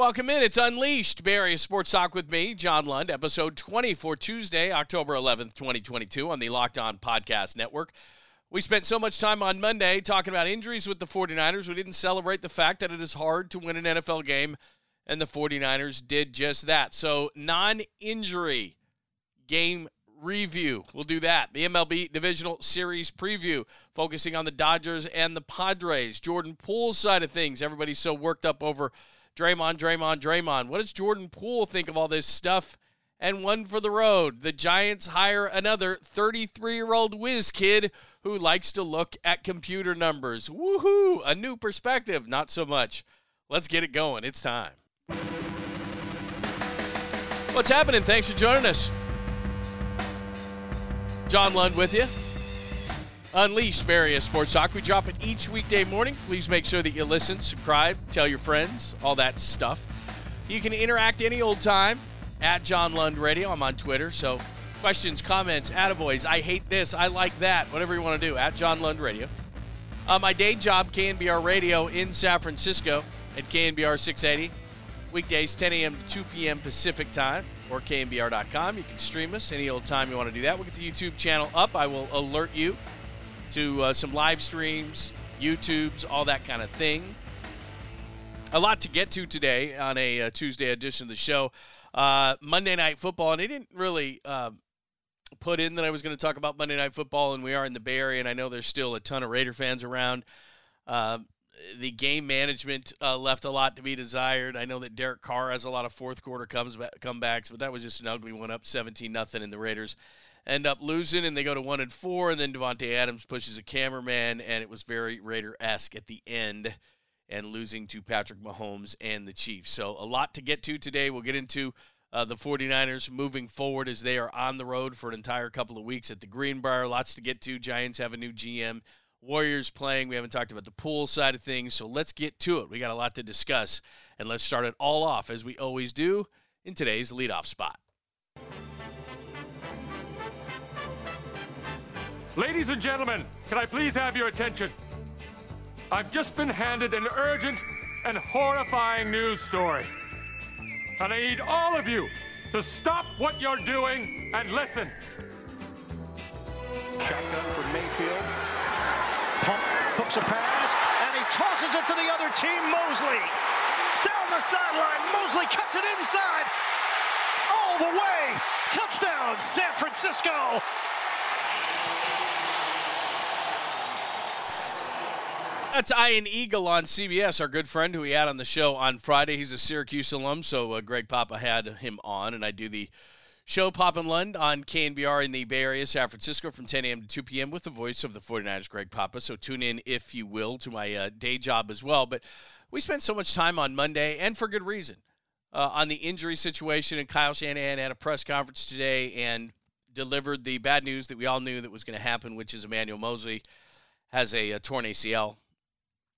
Welcome in. It's Unleashed, Bay Area Sports Talk with me, John Lund, episode 20 for Tuesday, October 11th, 2022, on the Locked On Podcast Network. We spent so much time on Monday talking about injuries with the 49ers, we didn't celebrate the fact that it is hard to win an NFL game, and the 49ers did just that. So, non injury game review. We'll do that. The MLB Divisional Series preview, focusing on the Dodgers and the Padres. Jordan Poole's side of things. Everybody's so worked up over Draymond, Draymond, Draymond. What does Jordan Poole think of all this stuff? And one for the road. The Giants hire another 33 year old whiz kid who likes to look at computer numbers. Woohoo! A new perspective. Not so much. Let's get it going. It's time. What's happening? Thanks for joining us. John Lund with you. Unleashed Marius Sports Talk. We drop it each weekday morning. Please make sure that you listen, subscribe, tell your friends, all that stuff. You can interact any old time at John Lund Radio. I'm on Twitter, so questions, comments, attaboys. I hate this. I like that. Whatever you want to do at John Lund Radio. Uh, my day job, KNBR Radio in San Francisco at KNBR 680. Weekdays, 10 a.m. to 2 p.m. Pacific time or KNBR.com. You can stream us any old time you want to do that. We'll get the YouTube channel up. I will alert you to uh, some live streams, YouTubes, all that kind of thing. A lot to get to today on a uh, Tuesday edition of the show. Uh, Monday Night Football, and they didn't really uh, put in that I was going to talk about Monday Night Football, and we are in the Bay Area, and I know there's still a ton of Raider fans around. Uh, the game management uh, left a lot to be desired. I know that Derek Carr has a lot of fourth quarter comes comebacks, but that was just an ugly one up 17 nothing in the Raiders end up losing and they go to one and four and then Davante Adams pushes a cameraman and it was very Raider esque at the end and losing to Patrick Mahomes and the Chiefs. So a lot to get to today. We'll get into uh, the 49ers moving forward as they are on the road for an entire couple of weeks at the Greenbrier. Lots to get to. Giants have a new GM. Warriors playing. We haven't talked about the Poole side of things, so let's get to it. We got a lot to discuss, and let's start it all off as we always do in today's leadoff spot. Ladies and gentlemen, can I please have your attention? I've just been handed an urgent and horrifying news story. And I need all of you to stop what you're doing and listen. Shotgun for Mayfield. Pump hooks a pass, and he tosses it to the other team, Moseley. Down the sideline, Moseley cuts it inside. All the way. Touchdown, San Francisco. That's Ian Eagle on CBS, our good friend who we had on the show on Friday. He's a Syracuse alum, so uh, Greg Papa had him on, and I do the show Pop and Lund on KNBR in the Bay Area, San Francisco, from 10 a.m. to 2 p.m. with the voice of the 49ers, Greg Papa. So tune in, if you will, to my uh, day job as well. But we spent so much time on Monday, and for good reason, uh, on the injury situation. And Kyle Shanahan had a press conference today and delivered the bad news that we all knew that was going to happen, which is Emmanuel Moseley has a, a torn ACL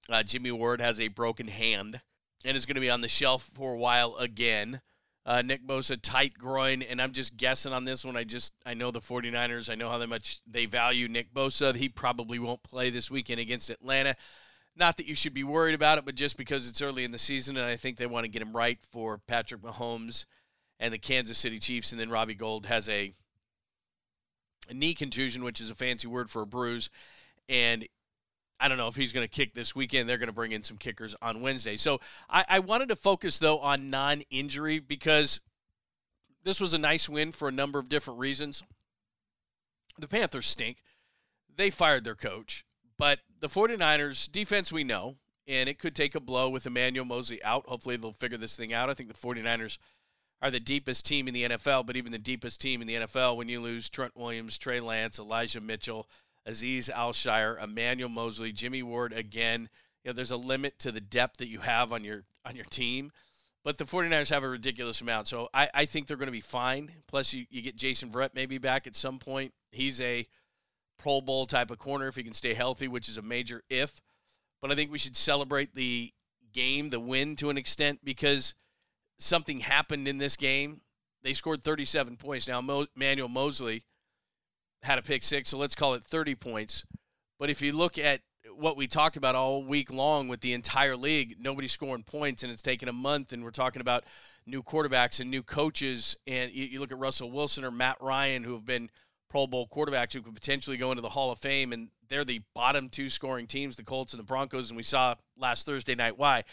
uh, Jimmy Ward has a broken hand and is going to be on the shelf for a while again. Uh, Nick Bosa tight groin, and I'm just guessing on this one. I just I know the 49ers. I know how much they value Nick Bosa. He probably won't play this weekend against Atlanta. Not that you should be worried about it, but just because it's early in the season, and I think they want to get him right for Patrick Mahomes and the Kansas City Chiefs. And then Robbie Gould has a, a knee contusion, which is a fancy word for a bruise, and I don't know if he's going to kick this weekend. They're going to bring in some kickers on Wednesday. So I, I wanted to focus, though, on non injury because this was a nice win for a number of different reasons. The Panthers stink. They fired their coach. But the 49ers defense, we know, and it could take a blow with Emmanuel Moseley out. Hopefully, they'll figure this thing out. I think the 49ers are the deepest team in the NFL, but even the deepest team in the NFL, when you lose Trent Williams, Trey Lance, Elijah Mitchell, Azeez Al-Shaair, Emmanuel Moseley, Jimmy Ward again. You know, there's a limit to the depth that you have on your on your team. But the 49ers have a ridiculous amount. So I, I think they're going to be fine. Plus, you, you get Jason Verrett maybe back at some point. He's a Pro Bowl type of corner if he can stay healthy, which is a major if. But I think we should celebrate the game, the win to an extent, because something happened in this game. They scored 37 points. Now, Mo- Manuel Moseley had a pick six, so let's call it 30 points. But if you look at what we talked about all week long with the entire league, nobody scoring points, and it's taken a month, and we're talking about new quarterbacks and new coaches. And you, you look at Russell Wilson or Matt Ryan, who have been Pro Bowl quarterbacks who could potentially go into the Hall of Fame, and they're the bottom two scoring teams, the Colts and the Broncos, and we saw last Thursday night why.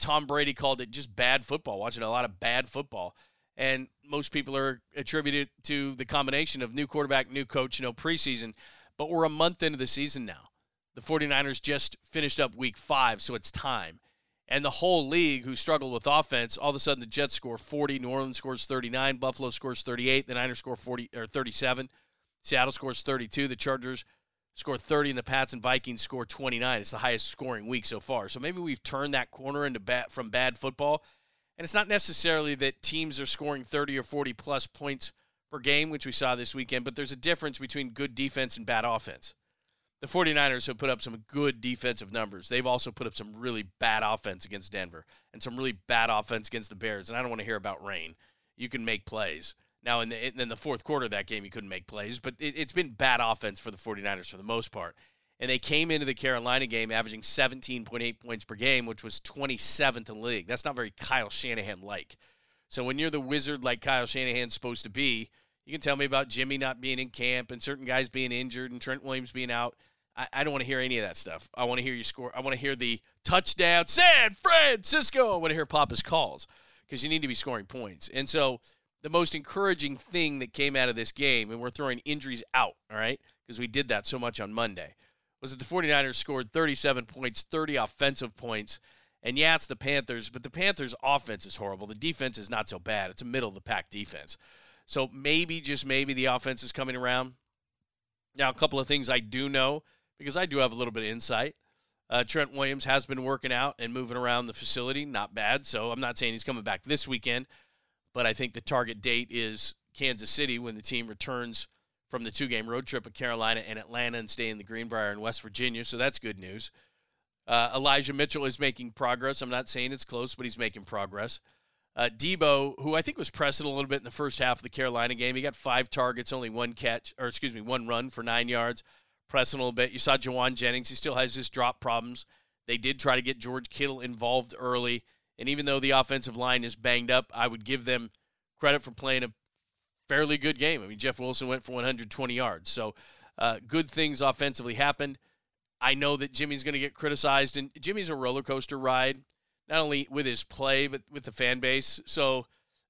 Tom Brady called it just bad football, watching a lot of bad football. And most people are attributed to the combination of new quarterback, new coach, know, preseason. But we're a month into the season now. The 49ers just finished up week five, so it's time. And the whole league, who struggled with offense, all of a sudden the Jets score 40, New Orleans scores 39, Buffalo scores 38, the Niners score 40 or 37, Seattle scores 32, the Chargers score 30 and the Pats and Vikings score 29. It's the highest scoring week so far. So maybe we've turned that corner into bad, from bad football. And it's not necessarily that teams are scoring 30 or 40 plus points per game, which we saw this weekend, but there's a difference between good defense and bad offense. The 49ers have put up some good defensive numbers. They've also put up some really bad offense against Denver and some really bad offense against the Bears. And I don't want to hear about rain. You can make plays. Now, in the, in the fourth quarter of that game, you couldn't make plays, but it, it's been bad offense for the 49ers for the most part. And they came into the Carolina game averaging 17.8 points per game, which was 27th in the league. That's not very Kyle Shanahan like. So when you're the wizard like Kyle Shanahan's supposed to be, you can tell me about Jimmy not being in camp and certain guys being injured and Trent Williams being out. I, I don't want to hear any of that stuff. I want to hear you score. I want to hear the touchdown, San Francisco. I want to hear Papa's calls because you need to be scoring points. And so the most encouraging thing that came out of this game, and we're throwing injuries out, all right, because we did that so much on Monday, was that the 49ers scored 37 points, 30 offensive points. And yeah, it's the Panthers, but the Panthers' offense is horrible. The defense is not so bad. It's a middle of the pack defense. So maybe, just maybe, the offense is coming around. Now, a couple of things I do know because I do have a little bit of insight. Uh, Trent Williams has been working out and moving around the facility, not bad. So I'm not saying he's coming back this weekend, but I think the target date is Kansas City when the team returns from the two game road trip of Carolina and Atlanta and stay in the Greenbrier in West Virginia. So that's good news. Uh, Elijah Mitchell is making progress. I'm not saying it's close, but he's making progress. Uh, Deebo, who I think was pressing a little bit in the first half of the Carolina game, he got five targets, only one catch, or excuse me, one run for nine yards, pressing a little bit. You saw Jauan Jennings; he still has his drop problems. They did try to get George Kittle involved early. And even though the offensive line is banged up, I would give them credit for playing a fairly good game. I mean, Jeff Wilson went for 120 yards. So uh, good things offensively happened. I know that Jimmy's going to get criticized, and Jimmy's a roller coaster ride, not only with his play, but with the fan base. So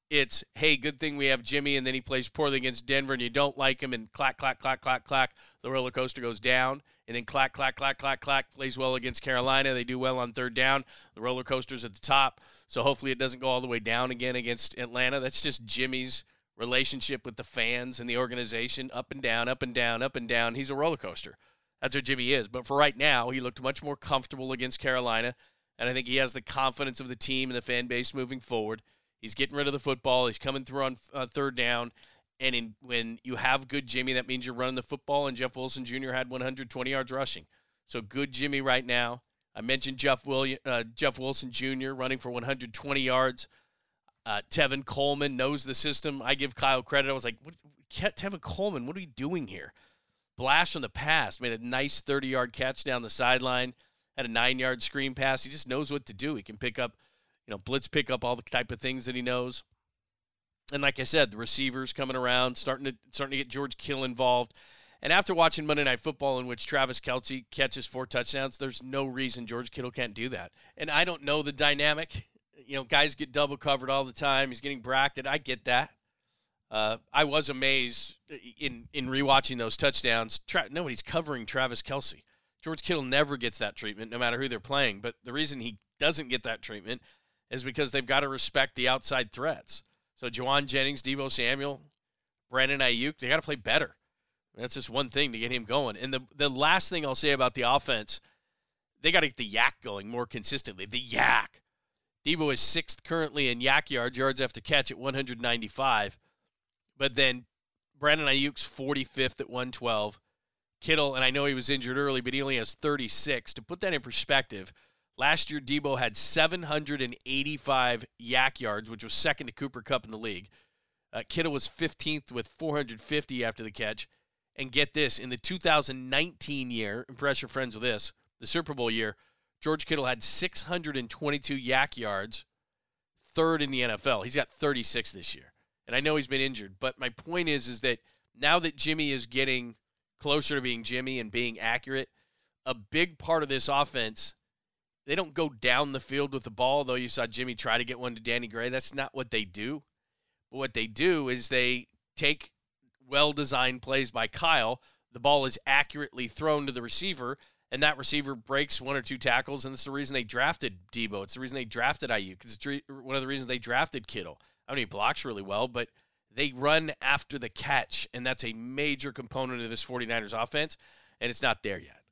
it's, hey, good thing we have Jimmy, and then he plays poorly against Denver, and you don't like him, and clack, clack, clack, clack, clack, the roller coaster goes down and then clack, clack, clack, clack, clack plays well against Carolina. They do well on third down. The roller coaster's at the top, so hopefully it doesn't go all the way down again against Atlanta. That's just Jimmy's relationship with the fans and the organization, up and down, up and down, up and down. He's a roller coaster. That's what Jimmy is. But for right now, he looked much more comfortable against Carolina, and I think he has the confidence of the team and the fan base moving forward. He's getting rid of the football. He's coming through on uh, third down, and in, when you have good Jimmy, that means you're running the football. And Jeff Wilson Jr. had 120 yards rushing. So good Jimmy right now. I mentioned Jeff William, uh, Jeff Wilson Jr. running for 120 yards. Uh, Tevin Coleman knows the system. I give Kyle credit. I was like, what, Tevin Coleman, what are we doing here? Blast from the past. Made a nice 30 yard catch down the sideline. Had a nine yard screen pass. He just knows what to do. He can pick up, you know, blitz pick up all the type of things that he knows. And like I said, the receivers coming around, starting to starting to get George Kittle involved. And after watching Monday Night Football, in which Travis Kelce catches four touchdowns, there's no reason George Kittle can't do that. And I don't know the dynamic. You know, guys get double covered all the time. He's getting bracketed. I get that. Uh, I was amazed in in rewatching those touchdowns. Tra- nobody's covering Travis Kelce. George Kittle never gets that treatment, no matter who they're playing. But the reason he doesn't get that treatment is because they've got to respect the outside threats. So Jauan Jennings, Deebo Samuel, Brandon Aiyuk, they got to play better. That's just one thing to get him going. And the the last thing I'll say about the offense, they got to get the yak going more consistently. The YAC. Deebo is sixth currently in YAC yards, yards after catch at 195. But then Brandon Aiyuk's 45th at 112. Kittle, and I know he was injured early, but he only has 36. To put that in perspective, Last year, Deebo had 785 YAC yards, which was second to Cooper Kupp in the league. Uh, Kittle was 15th with 450 after the catch. And get this, in the 2019 year, impress your friends with this, the Super Bowl year, George Kittle had 622 YAC yards, third in the NFL. He's got 36 this year. And I know he's been injured, but my point is is that now that Jimmy is getting closer to being Jimmy and being accurate, a big part of this offense, they don't go down the field with the ball, though you saw Jimmy try to get one to Danny Gray. That's not what they do. But what they do is they take well designed plays by Kyle. The ball is accurately thrown to the receiver, and that receiver breaks one or two tackles, and it's the reason they drafted Deebo. It's the reason they drafted Aiyuk because It's one of the reasons they drafted Kittle. I mean, he blocks really well, but they run after the catch, and that's a major component of this 49ers offense, and it's not there yet.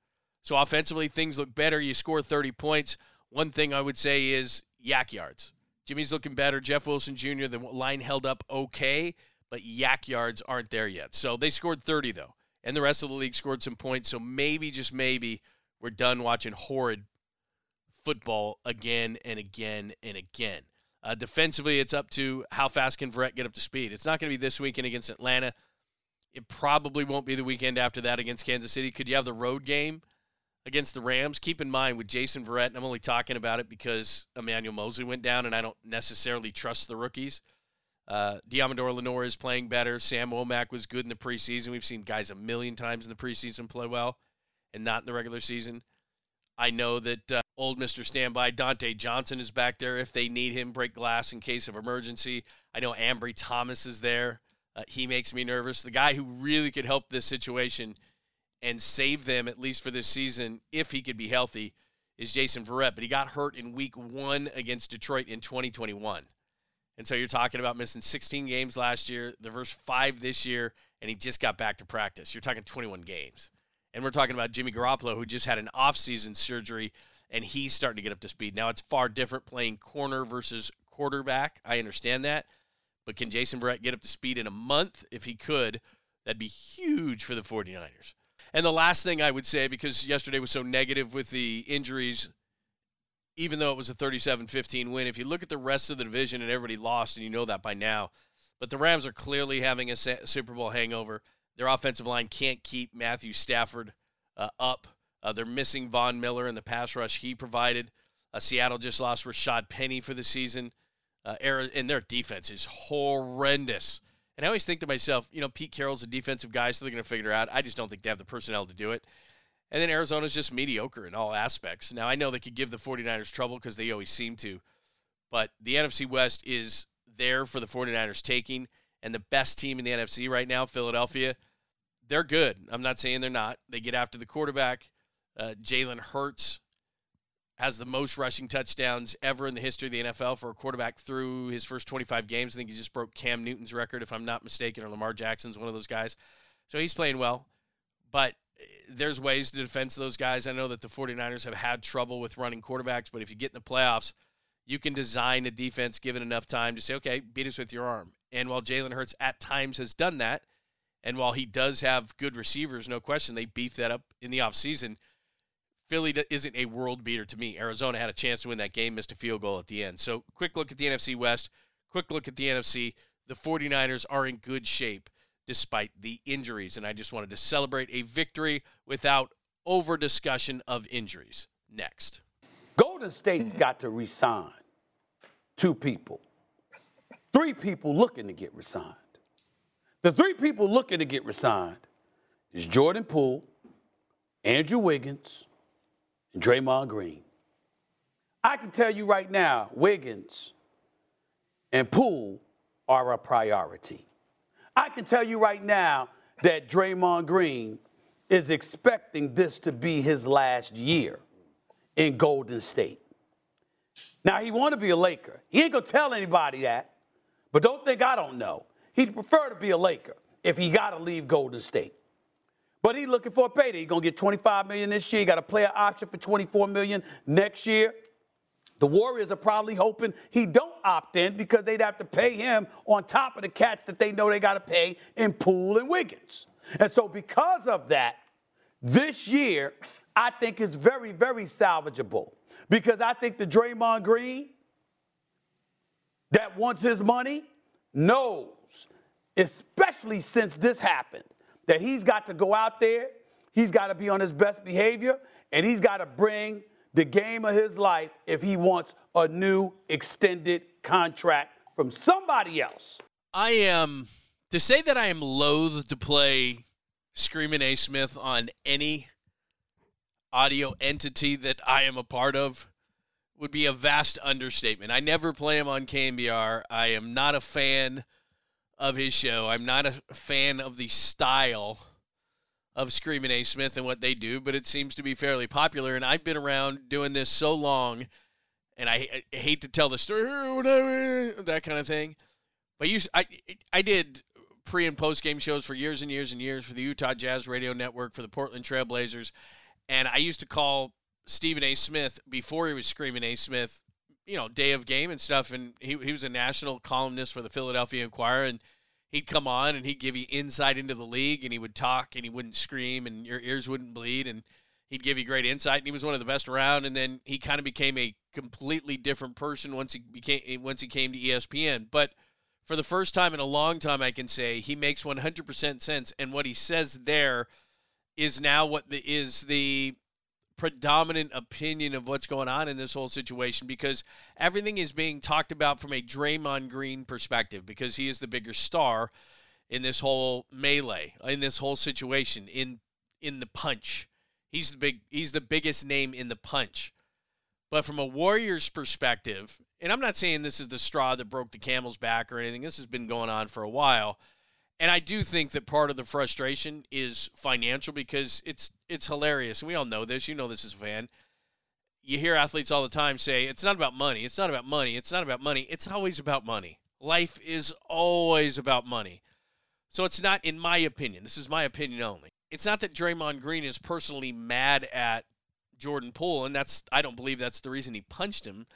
So offensively, things look better. You score 30 points. One thing I would say is YAC yards. Jimmy's looking better. Jeff Wilson Jr., the line held up okay, but YAC yards aren't there yet. So they scored 30, though and the rest of the league scored some points. So maybe, just maybe, we're done watching horrid football again and again and again. Uh, defensively, it's up to how fast can Verrett get up to speed. It's not going to be this weekend against Atlanta. It probably won't be the weekend after that against Kansas City. Could you have the road game against the Rams? Keep in mind with Jason Verrett, and I'm only talking about it because Emmanuel Moseley went down, and I don't necessarily trust the rookies. Uh, Deommodore Lenoir is playing better. Sam Womack was good in the preseason. We've seen guys a million times in the preseason play well and not in the regular season. I know that uh, old Mr. Standby, Dontae Johnson, is back there if they need him, break glass in case of emergency. I know Ambry Thomas is there. Uh, he makes me nervous. The guy who really could help this situation and save them, at least for this season, if he could be healthy, is Jason Verrett. But he got hurt in week one against Detroit in 2021. And so you're talking about missing 16 games last year, the first five this year, and he just got back to practice. You're talking 21 games. And we're talking about Jimmy Garoppolo, who just had an offseason surgery, and he's starting to get up to speed. Now, it's far different playing corner versus quarterback. I understand that. But can Jason Verrett get up to speed in a month? If he could, that'd be huge for the 49ers. And the last thing I would say, because yesterday was so negative with the injuries even though it was a 37-15 win. If you look at the rest of the division and everybody lost, and you know that by now, but the Rams are clearly having a Super Bowl hangover. Their offensive line can't keep Matthew Stafford uh, up. Uh, they're missing Von Miller in the pass rush he provided. Uh, Seattle just lost Rashaad Penny for the season. Uh, and their defense is horrendous. And I always think to myself, you know, Pete Carroll's a defensive guy, so they're going to figure it out. I just don't think they have the personnel to do it. And then Arizona's just mediocre in all aspects. Now, I know they could give the 49ers trouble because they always seem to, but the NFC West is there for the 49ers taking. And the best team in the NFC right now, Philadelphia, they're good. I'm not saying they're not. They get after the quarterback. Uh, Jalen Hurts has the most rushing touchdowns ever in the history of the NFL for a quarterback through his first 25 games. I think he just broke Cam Newton's record, if I'm not mistaken, or Lamar Jackson's one of those guys. So he's playing well. But there's ways to defend those guys. I know that the 49ers have had trouble with running quarterbacks, but if you get in the playoffs, you can design a defense given enough time to say, okay, beat us with your arm. And while Jalen Hurts at times has done that, and while he does have good receivers, no question, they beefed that up in the offseason. Philly isn't a world beater to me. Arizona had a chance to win that game, missed a field goal at the end. So, quick look at the NFC West, quick look at the NFC. The 49ers are in good shape despite the injuries. And I just wanted to celebrate a victory without over discussion of injuries. Next. Golden State's hmm. got to resign two people, three people looking to get resigned. The three people looking to get resigned is Jordan Poole, Andrew Wiggins, and Draymond Green. I can tell you right now, Wiggins and Poole are a priority. I can tell you right now that Draymond Green is expecting this to be his last year in Golden State. Now he want to be a Laker. He ain't gonna tell anybody that, but don't think I don't know. He'd prefer to be a Laker if he got to leave Golden State. But he's looking for a payday. He gonna get 25 million this year. He got a player option for 24 million next year. The Warriors are probably hoping he don't opt in because they'd have to pay him on top of the cats that they know they got to pay in Poole and Wiggins. And so because of that, this year I think is very, very salvageable because I think the Draymond Green that wants his money knows, especially since this happened, that he's got to go out there, he's got to be on his best behavior, and he's got to bring the game of his life if he wants a new extended contract from somebody else. I am to say that I am loath to play Screaming A. Smith on any audio entity that I am a part of would be a vast understatement. I never play him on KNBR. I am not a fan of his show. I'm not a fan of the style of Screaming A. Smith and what they do, but it seems to be fairly popular. And I've been around doing this so long, and I, I hate to tell the story, oh, that kind of thing. But you, I, I did pre and post game shows for years and years and years for the Utah Jazz Radio Network, for the Portland Trailblazers, and I used to call Stephen A. Smith before he was screaming A. Smith, you know, day of game and stuff, and he he was a national columnist for the Philadelphia Inquirer, and he'd come on and he'd give you insight into the league, and he would talk and he wouldn't scream and your ears wouldn't bleed, and he'd give you great insight, and he was one of the best around, and then he kind of became a completely different person once he became once he came to ESPN, but for the first time in a long time, I can say he makes 100% sense. And what he says there is now what the, is the predominant opinion of what's going on in this whole situation because everything is being talked about from a Draymond Green perspective because he is the bigger star in this whole melee, in this whole situation, in in the punch. He's the big he's the biggest name in the punch. But from a Warriors perspective, and I'm not saying this is the straw that broke the camel's back or anything. This has been going on for a while. And I do think that part of the frustration is financial because it's it's hilarious. And we all know this. You know this as a fan. You hear athletes all the time say, it's not about money. It's not about money. It's not about money. It's always about money. Life is always about money. So it's not, in my opinion, this is my opinion only. It's not that Draymond Green is personally mad at Jordan Poole, and that's I don't believe that's the reason he punched him.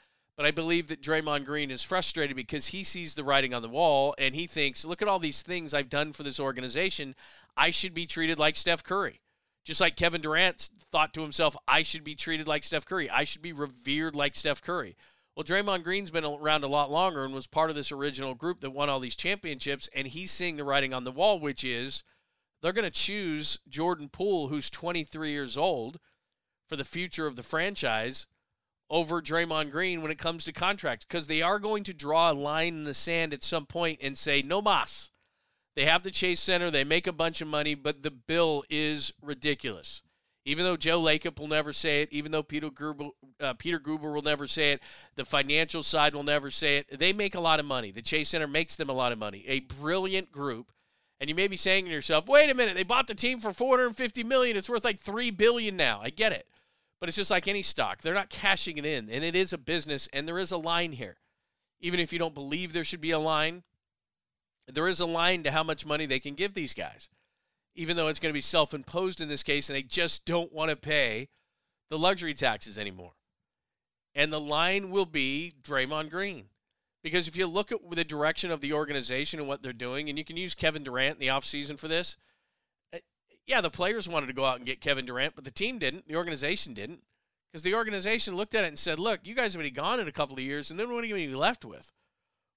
But I believe that Draymond Green is frustrated because he sees the writing on the wall and he thinks, look at all these things I've done for this organization. I should be treated like Steph Curry. Just like Kevin Durant thought to himself, I should be treated like Steph Curry. I should be revered like Steph Curry. Well, Draymond Green's been around a lot longer and was part of this original group that won all these championships. And he's seeing the writing on the wall, which is they're going to choose Jordan Poole, who's 23 years old, for the future of the franchise over Draymond Green when it comes to contracts because they are going to draw a line in the sand at some point and say, no mas. They have the Chase Center, they make a bunch of money, but the bill is ridiculous. Even though Joe Lacob will never say it, even though Peter Gruber, uh, Peter Guber will never say it, the financial side will never say it. They make a lot of money. The Chase Center makes them a lot of money. A brilliant group. And you may be saying to yourself, "Wait a minute, they bought the team for 450 million. It's worth like 3 billion now." I get it. But it's just like any stock. They're not cashing it in. And it is a business, and there is a line here. Even if you don't believe there should be a line, there is a line to how much money they can give these guys. Even though it's going to be self imposed in this case, and they just don't want to pay the luxury taxes anymore. And the line will be Draymond Green. Because if you look at the direction of the organization and what they're doing, and you can use Kevin Durant in the offseason for this, yeah, the players wanted to go out and get Kevin Durant, but the team didn't. The organization didn't. Because the organization looked at it and said, look, you guys have been gone in a couple of years, and then what are you going to be left with?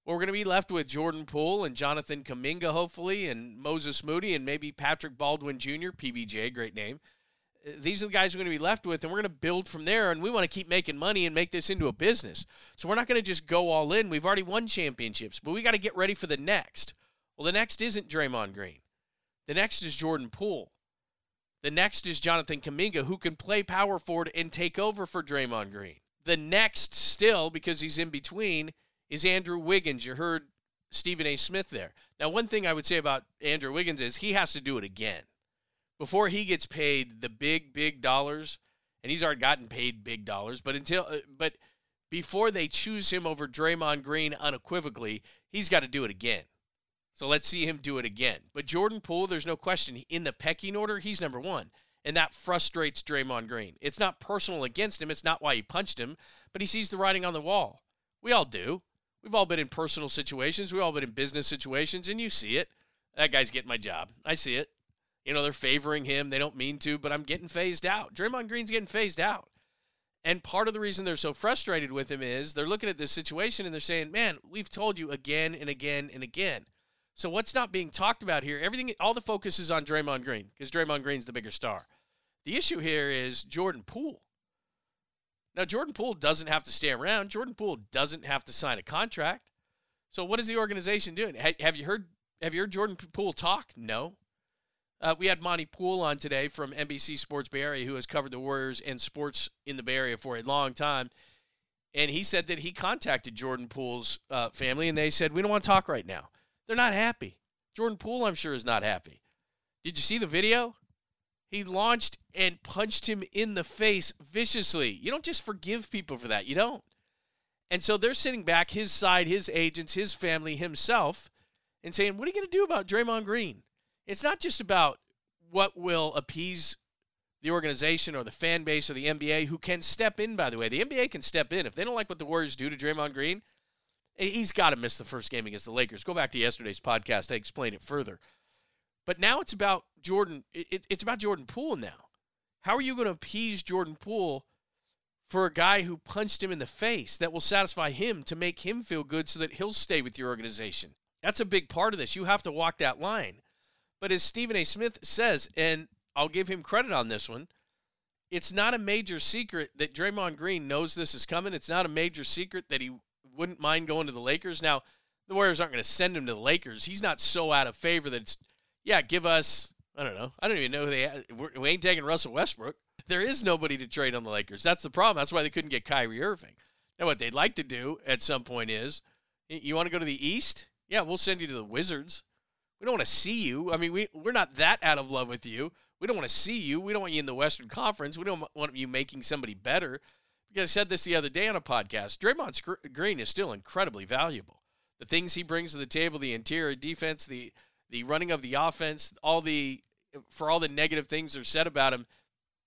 Well, we're going to be left with Jordan Poole and Jonathan Kuminga, hopefully, and Moses Moody, and maybe Patrick Baldwin Jr., PBJ, great name. These are the guys we're going to be left with, and we're going to build from there, and we want to keep making money and make this into a business. So we're not going to just go all in. We've already won championships, but we got to get ready for the next. Well, the next isn't Draymond Green. The next is Jordan Poole. The next is Jonathan Kuminga, who can play power forward and take over for Draymond Green. The next, still, because he's in between, is Andrew Wiggins. You heard Stephen A. Smith there. Now, one thing I would say about Andrew Wiggins is he has to do it again. Before he gets paid the big, big dollars, and he's already gotten paid big dollars, but until, uh, but before they choose him over Draymond Green unequivocally, he's got to do it again. So let's see him do it again. But Jordan Poole, there's no question. In the pecking order, he's number one. And that frustrates Draymond Green. It's not personal against him. It's not why he punched him, but he sees the writing on the wall. We all do. We've all been in personal situations. We've all been in business situations, and you see it. That guy's getting my job. I see it. You know, they're favoring him. They don't mean to, but I'm getting phased out. Draymond Green's getting phased out. And part of the reason they're so frustrated with him is they're looking at this situation and they're saying, man, we've told you again and again and again so what's not being talked about here? Everything, all the focus is on Draymond Green because Draymond Green's the bigger star. The issue here is Jordan Poole. Now, Jordan Poole doesn't have to stay around. Jordan Poole doesn't have to sign a contract. So, what is the organization doing? Have you heard? Have you heard Jordan Poole talk? No. Uh, we had Monty Poole on today from NBC Sports Bay Area, who has covered the Warriors and sports in the Bay Area for a long time. And he said that he contacted Jordan Poole's uh, family, and they said, We don't want to talk right now. They're not happy. Jordan Poole, I'm sure, is not happy. Did you see the video? He launched and punched him in the face viciously. You don't just forgive people for that. You don't. And so they're sitting back, his side, his agents, his family, himself, and saying, What are you going to do about Draymond Green? It's not just about what will appease the organization or the fan base or the NBA who can step in, by the way. The NBA can step in. If they don't like what the Warriors do to Draymond Green, he's got to miss the first game against the Lakers. Go back to yesterday's podcast. I explain it further. But now it's about Jordan. It, it's about Jordan Poole now. How are you going to appease Jordan Poole for a guy who punched him in the face that will satisfy him to make him feel good so that he'll stay with your organization? That's a big part of this. You have to walk that line. But as Stephen A. Smith says, and I'll give him credit on this one, it's not a major secret that Draymond Green knows this is coming. It's not a major secret that he wouldn't mind going to the Lakers. Now, the Warriors aren't going to send him to the Lakers. He's not so out of favor that it's, yeah, give us, I don't know. I don't even know who they We ain't taking Russell Westbrook. There is nobody to trade on the Lakers. That's the problem. That's why they couldn't get Kyrie Irving. Now, what they'd like to do at some point is, you want to go to the East? Yeah, we'll send you to the Wizards. We don't want to see you. I mean, we, we're not that out of love with you. We don't want to see you. We don't want you in the Western Conference. We don't want you making somebody better. Because I said this the other day on a podcast. Draymond Green is still incredibly valuable. The things he brings to the table, the interior defense, the the running of the offense, all the for all the negative things that are said about him,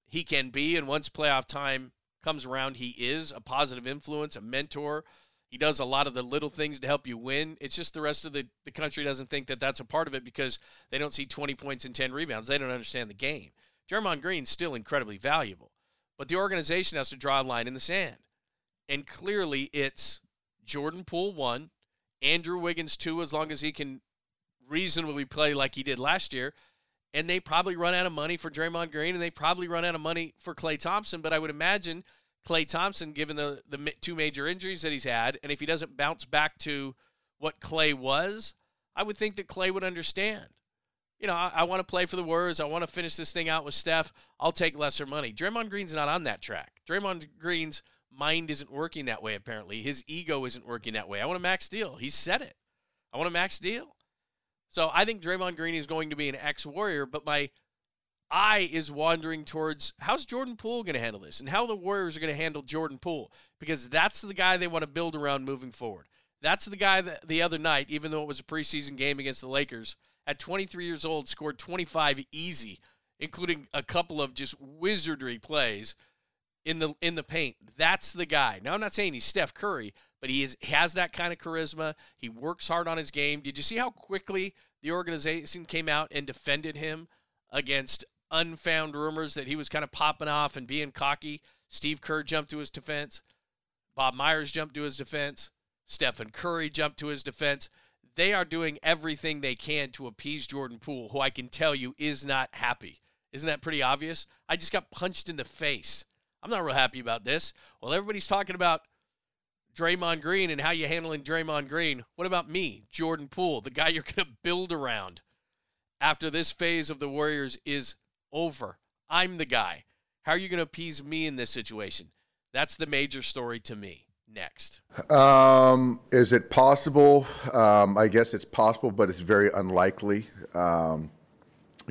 he can be. And once playoff time comes around, he is a positive influence, a mentor, he does a lot of the little things to help you win. It's just the rest of the, the country doesn't think that that's a part of it because they don't see 20 points and 10 rebounds. They don't understand the game. Draymond Green's still incredibly valuable, but the organization has to draw a line in the sand. And clearly it's Jordan Poole one, Andrew Wiggins two, as long as he can reasonably play like he did last year. And they probably run out of money for Draymond Green and they probably run out of money for Klay Thompson. But I would imagine – Klay Thompson, given the, the two major injuries that he's had, and if he doesn't bounce back to what Klay was, I would think that Klay would understand. You know, I, I want to play for the Warriors. I want to finish this thing out with Steph. I'll take lesser money. Draymond Green's not on that track. Draymond Green's mind isn't working that way, apparently. His ego isn't working that way. I want a max deal. He said it. I want a max deal. So I think Draymond Green is going to be an ex Warrior, but my eye is wandering towards how's Jordan Poole going to handle this and how the Warriors are going to handle Jordan Poole because that's the guy they want to build around moving forward. That's the guy that the other night, even though it was a preseason game against the Lakers, at 23 years old, scored 25 easy, including a couple of just wizardry plays in the in the paint. That's the guy. Now I'm not saying he's Steph Curry, but he is has that kind of charisma. He works hard on his game. Did you see how quickly the organization came out and defended him against unfound rumors that he was kind of popping off and being cocky. Steve Kerr jumped to his defense. Bob Myers jumped to his defense. Stephen Curry jumped to his defense. They are doing everything they can to appease Jordan Poole, who I can tell you is not happy. Isn't that pretty obvious? I just got punched in the face. I'm not real happy about this. Well, everybody's talking about Draymond Green and how you handling Draymond Green. What about me, Jordan Poole, the guy you're going to build around after this phase of the Warriors is over. I'm the guy. How are you going to appease me in this situation? That's the major story to me. Next. Um, is it possible? Um, I guess it's possible, but it's very unlikely um,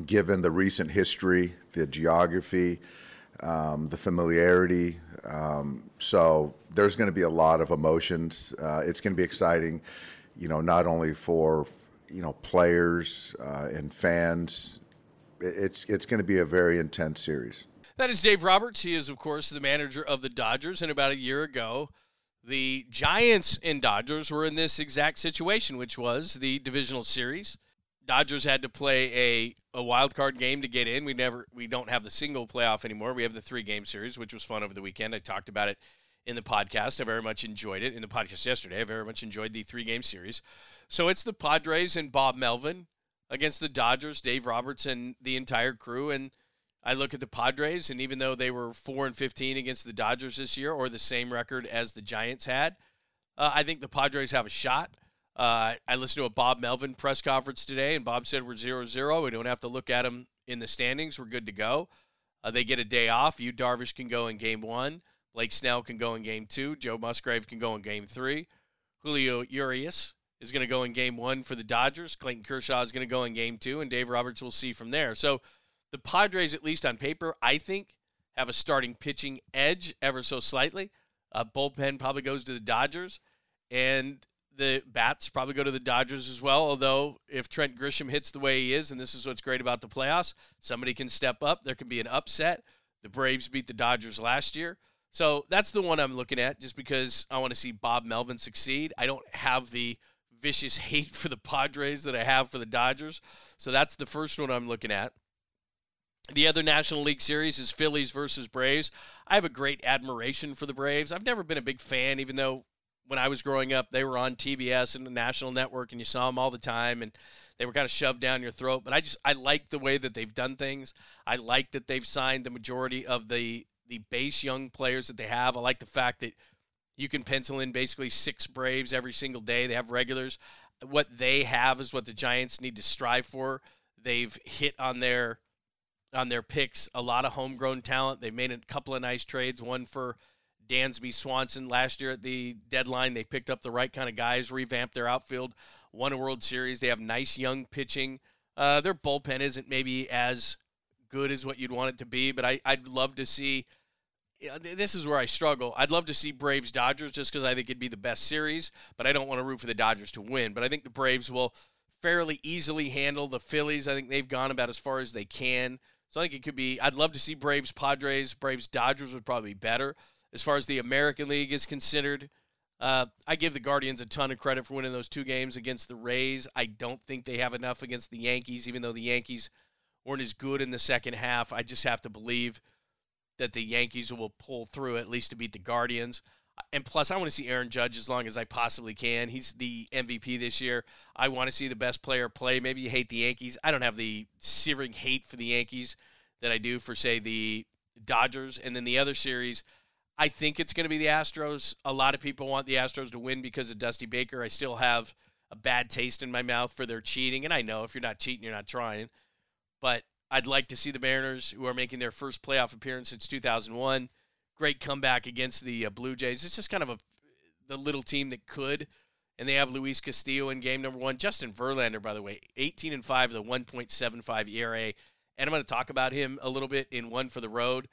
given the recent history, the geography, um, the familiarity. Um, so there's going to be a lot of emotions. Uh, it's going to be exciting, you know, not only for you know players uh, and fans it's it's going to be a very intense series. That is Dave Roberts. He is, of course, the manager of the Dodgers. And about a year ago, the Giants and Dodgers were in this exact situation, which was the divisional series. Dodgers had to play a, a wild card game to get in. We never we don't have the single playoff anymore. We have the three game series, which was fun over the weekend. I talked about it in the podcast. I very much enjoyed it in the podcast yesterday. I very much enjoyed the three game series. So it's the Padres and Bob Melvin against the Dodgers, Dave Roberts and the entire crew. And I look at the Padres, and even though they were four and fifteen against the Dodgers this year, or the same record as the Giants had, uh, I think the Padres have a shot. Uh, I listened to a Bob Melvin press conference today, and Bob said we're 0-0. We don't have to look at them in the standings. We're good to go. Uh, they get a day off. Yu Darvish can go in game one. Blake Snell can go in game two. Joe Musgrove can go in game three. Julio Urias is going to go in game one for the Dodgers. Clayton Kershaw is going to go in game two, and Dave Roberts will see from there. So the Padres, at least on paper, I think, have a starting pitching edge ever so slightly. Uh, bullpen probably goes to the Dodgers, and the bats probably go to the Dodgers as well. Although if Trent Grisham hits the way he is, and this is what's great about the playoffs, somebody can step up. There can be an upset. The Braves beat the Dodgers last year. So that's the one I'm looking at just because I want to see Bob Melvin succeed. I don't have the vicious hate for the Padres that I have for the Dodgers. So that's the first one I'm looking at. The other National League series is Phillies versus Braves. I have a great admiration for the Braves. I've never been a big fan, even though when I was growing up, they were on TBS and the national network, and you saw them all the time, and they were kind of shoved down your throat. But I just I like the way that they've done things. I like that they've signed the majority of the the base young players that they have. I like the fact that you can pencil in basically six Braves every single day. They have regulars. What they have is what the Giants need to strive for. They've hit on their on their picks a lot of homegrown talent. They've made a couple of nice trades. One for Dansby Swanson last year at the deadline. They picked up the right kind of guys, revamped their outfield, won a World Series. They have nice young pitching. Uh, their bullpen isn't maybe as good as what you'd want it to be, but I, I'd love to see. This is where I struggle. I'd love to see Braves Dodgers just because I think it'd be the best series, but I don't want to root for the Dodgers to win. But I think the Braves will fairly easily handle the Phillies. I think they've gone about as far as they can. So I think it could be. I'd love to see Braves Padres. Braves Dodgers would probably be better as far as the American League is considered. Uh, I give the Guardians a ton of credit for winning those two games against the Rays. I don't think they have enough against the Yankees, even though the Yankees weren't as good in the second half. I just have to believe that the Yankees will pull through at least to beat the Guardians. And plus, I want to see Aaron Judge as long as I possibly can. He's the MVP this year. I want to see the best player play. Maybe you hate the Yankees. I don't have the searing hate for the Yankees that I do for, say, the Dodgers. And then the other series, I think it's going to be the Astros. A lot of people want the Astros to win because of Dusty Baker. I still have a bad taste in my mouth for their cheating. And I know if you're not cheating, you're not trying. But I'd like to see the Mariners, who are making their first playoff appearance since 2001, great comeback against the uh, Blue Jays. It's just kind of a the little team that could. And they have Luis Castillo in game number one. Justin Verlander, by the way, 18 and 5 the 1.75 ERA. And I'm going to talk about him a little bit in one for the road.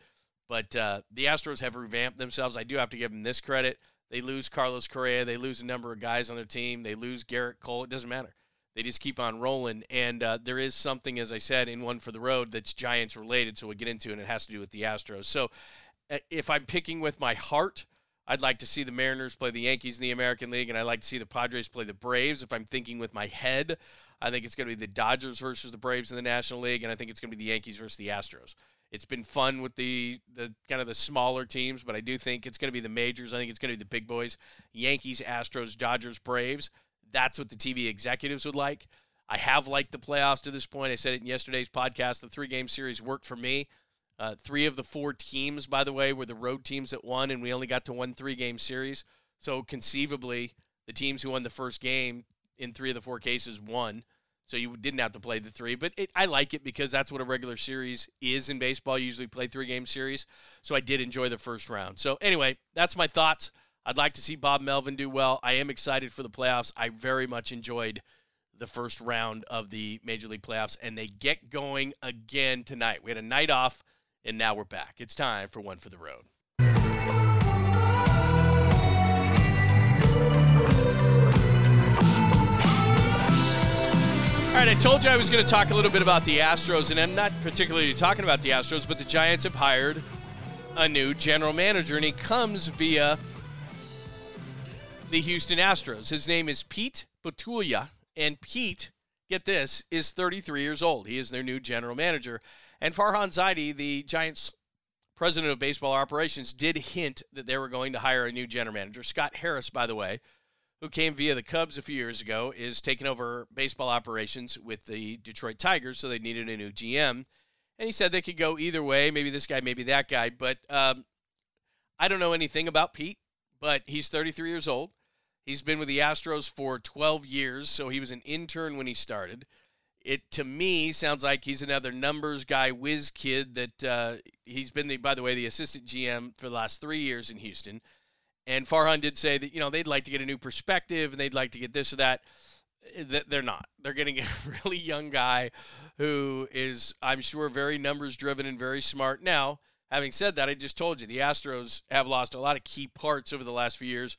But uh, the Astros have revamped themselves. I do have to give them this credit. They lose Carlos Correa. They lose a number of guys on their team. They lose Gerrit Cole. It doesn't matter. They just keep on rolling. And uh, there is something, as I said, in one for the road that's Giants related. So we'll get into it, and it has to do with the Astros. So if I'm picking with my heart, I'd like to see the Mariners play the Yankees in the American League, and I'd like to see the Padres play the Braves. If I'm thinking with my head, I think it's going to be the Dodgers versus the Braves in the National League, and I think it's going to be the Yankees versus the Astros. It's been fun with the the kind of the smaller teams, but I do think it's going to be the majors. I think it's going to be the big boys: Yankees, Astros, Dodgers, Braves. That's what the TV executives would like. I have liked the playoffs to this point. I said it in yesterday's podcast. The three game series worked for me. Uh, three of the four teams, by the way, were the road teams that won, and we only got to one three game series. So conceivably, the teams who won the first game in three of the four cases won. So you didn't have to play the three, but it, I like it because that's what a regular series is in baseball. You usually play three game series. So I did enjoy the first round. So anyway, that's my thoughts. I'd like to see Bob Melvin do well. I am excited for the playoffs. I very much enjoyed the first round of the Major League playoffs, and they get going again tonight. We had a night off, and now we're back. It's time for one for the road. All right, I told you I was going to talk a little bit about the Astros, and I'm not particularly talking about the Astros, but the Giants have hired a new general manager, and he comes via the Houston Astros. His name is Pete Putila, and Pete, get this, is 33 years old. He is their new general manager. And Farhan Zaidi, the Giants president of baseball operations, did hint that they were going to hire a new general manager. Scott Harris, by the way, who came via the Cubs a few years ago, is taking over baseball operations with the Detroit Tigers, so they needed a new GM. And he said they could go either way, maybe this guy, maybe that guy. But um, I don't know anything about Pete, but he's 33 years old. He's been with the Astros for 12 years, so he was an intern when he started. It to me sounds like he's another numbers guy, whiz kid. That uh, he's been the, by the way, the assistant GM for the last three years in Houston. And Farhan did say that you know they'd like to get a new perspective and they'd like to get this or that they're not. They're getting a really young guy who is, I'm sure, very numbers driven and very smart. Now, having said that, I just told you the Astros have lost a lot of key parts over the last few years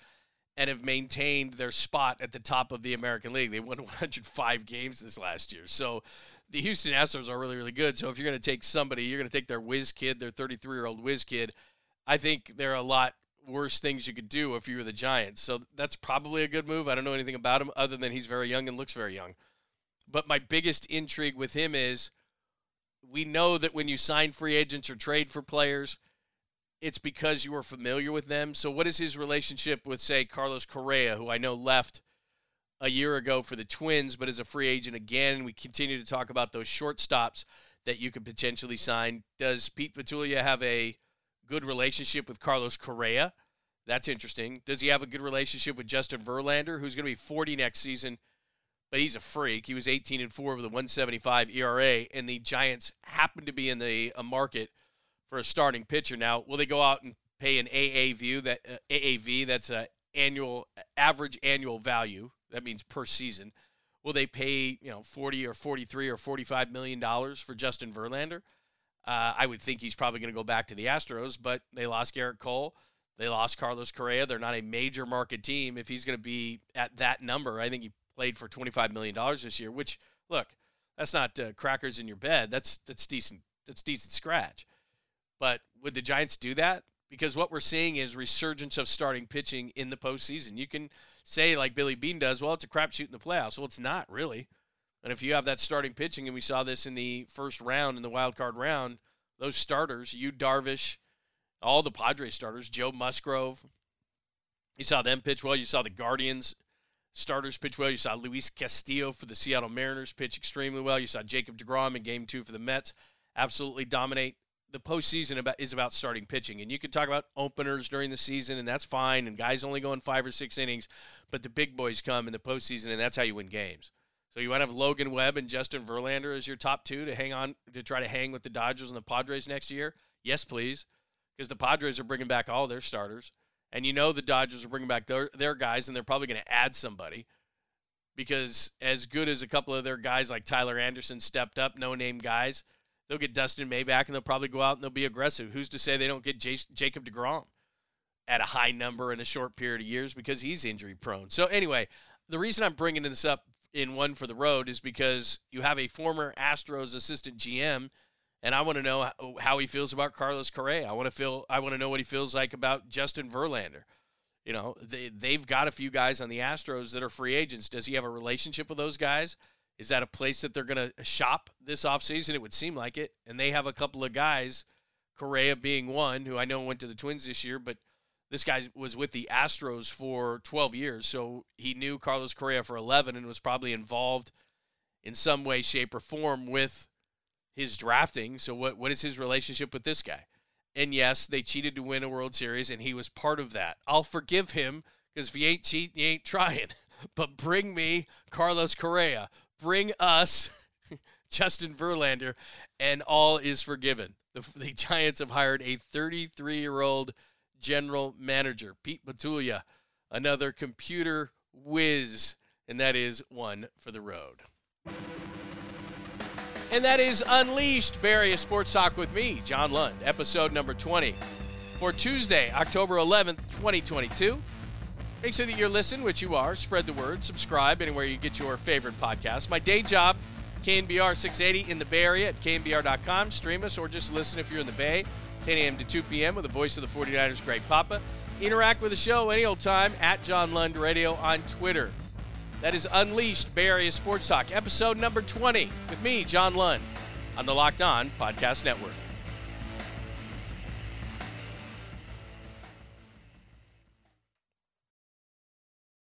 and have maintained their spot at the top of the American League. They won 105 games this last year. So the Houston Astros are really, really good. So if you're going to take somebody, you're going to take their whiz kid, their 33 year old whiz kid. I think there are a lot worse things you could do if you were the Giants. So that's probably a good move. I don't know anything about him other than he's very young and looks very young. But my biggest intrigue with him is we know that when you sign free agents or trade for players, it's because you are familiar with them. So what is his relationship with say Carlos Correa, who I know left a year ago for the Twins but is a free agent again. We continue to talk about those shortstops that you could potentially sign. Does Pete Putila have a good relationship with Carlos Correa. That's interesting. Does he have a good relationship with Justin Verlander, who's going to be 40 next season? But he's a freak. He was 18 and 4 with a 175 ERA, and the Giants happened to be in the a market for a starting pitcher. Now, will they go out and pay an AAV that uh, AAV that's a annual average annual value? That means per season. Will they pay you know 40 or 43 or 45 million dollars for Justin Verlander? Uh, I would think he's probably going to go back to the Astros, but they lost Gerrit Cole. They lost Carlos Correa. They're not a major market team. If he's going to be at that number, I think he played for $25 million this year, which, look, that's not uh, crackers in your bed. That's, that's decent. That's decent scratch. But would the Giants do that? Because what we're seeing is resurgence of starting pitching in the postseason. You can say, like Billy Beane does, well, it's a crapshoot in the playoffs. Well, it's not really. And if you have that starting pitching, and we saw this in the first round, in the wild card round, those starters, Yu Darvish, all the Padres starters, Joe Musgrove, you saw them pitch well. You saw the Guardians starters pitch well. You saw Luis Castillo for the Seattle Mariners pitch extremely well. You saw Jacob DeGrom in game two for the Mets absolutely dominate. The postseason about, is about starting pitching. And you can talk about openers during the season, and that's fine. And guys only going five or six innings, but the big boys come in the postseason, and that's how you win games. So you want to have Logan Webb and Justin Verlander as your top two to hang on to try to hang with the Dodgers and the Padres next year? Yes, please, because the Padres are bringing back all their starters, and you know the Dodgers are bringing back their, their guys, and they're probably going to add somebody because as good as a couple of their guys like Tyler Anderson stepped up, no name guys, they'll get Dustin May back, and they'll probably go out and they'll be aggressive. Who's to say they don't get J- Jacob Degrom at a high number in a short period of years because he's injury prone? So anyway, the reason I'm bringing this up in one for the road is because you have a former Astros assistant GM, and I want to know how he feels about Carlos Correa. I want to feel I want to know what he feels like about Justin Verlander. You know, they they've got a few guys on the Astros that are free agents. Does he have a relationship with those guys? Is that a place that they're going to shop this offseason? It would seem like it. And they have a couple of guys, Correa being one, who I know went to the Twins this year, but – this guy was with the Astros for 12 years, so he knew Carlos Correa for 11 and was probably involved in some way, shape, or form with his drafting. So, what what is his relationship with this guy? And yes, they cheated to win a World Series, and he was part of that. I'll forgive him because if he ain't cheating, he ain't trying. But bring me Carlos Correa. Bring us Justin Verlander, and all is forgiven. The, the Giants have hired a 33 year old general manager, Pete Putila, another computer whiz, and that is one for the road. And that is Unleashed, Bay Area Sports Talk with me, John Lund, episode number 20 for Tuesday, October 11th, 2022. Make sure that you're listening, which you are. Spread the word. Subscribe anywhere you get your favorite podcast. My day job, KNBR 680 in the Bay Area at knbr.com. Stream us or just listen if you're in the Bay. 10 a.m. to 2 p.m. with the voice of the 49ers, Greg Papa. Interact with the show any old time at John Lund Radio on Twitter. That is Unleashed Bay Area Sports Talk, episode number 20, with me, John Lund, on the Locked On Podcast Network.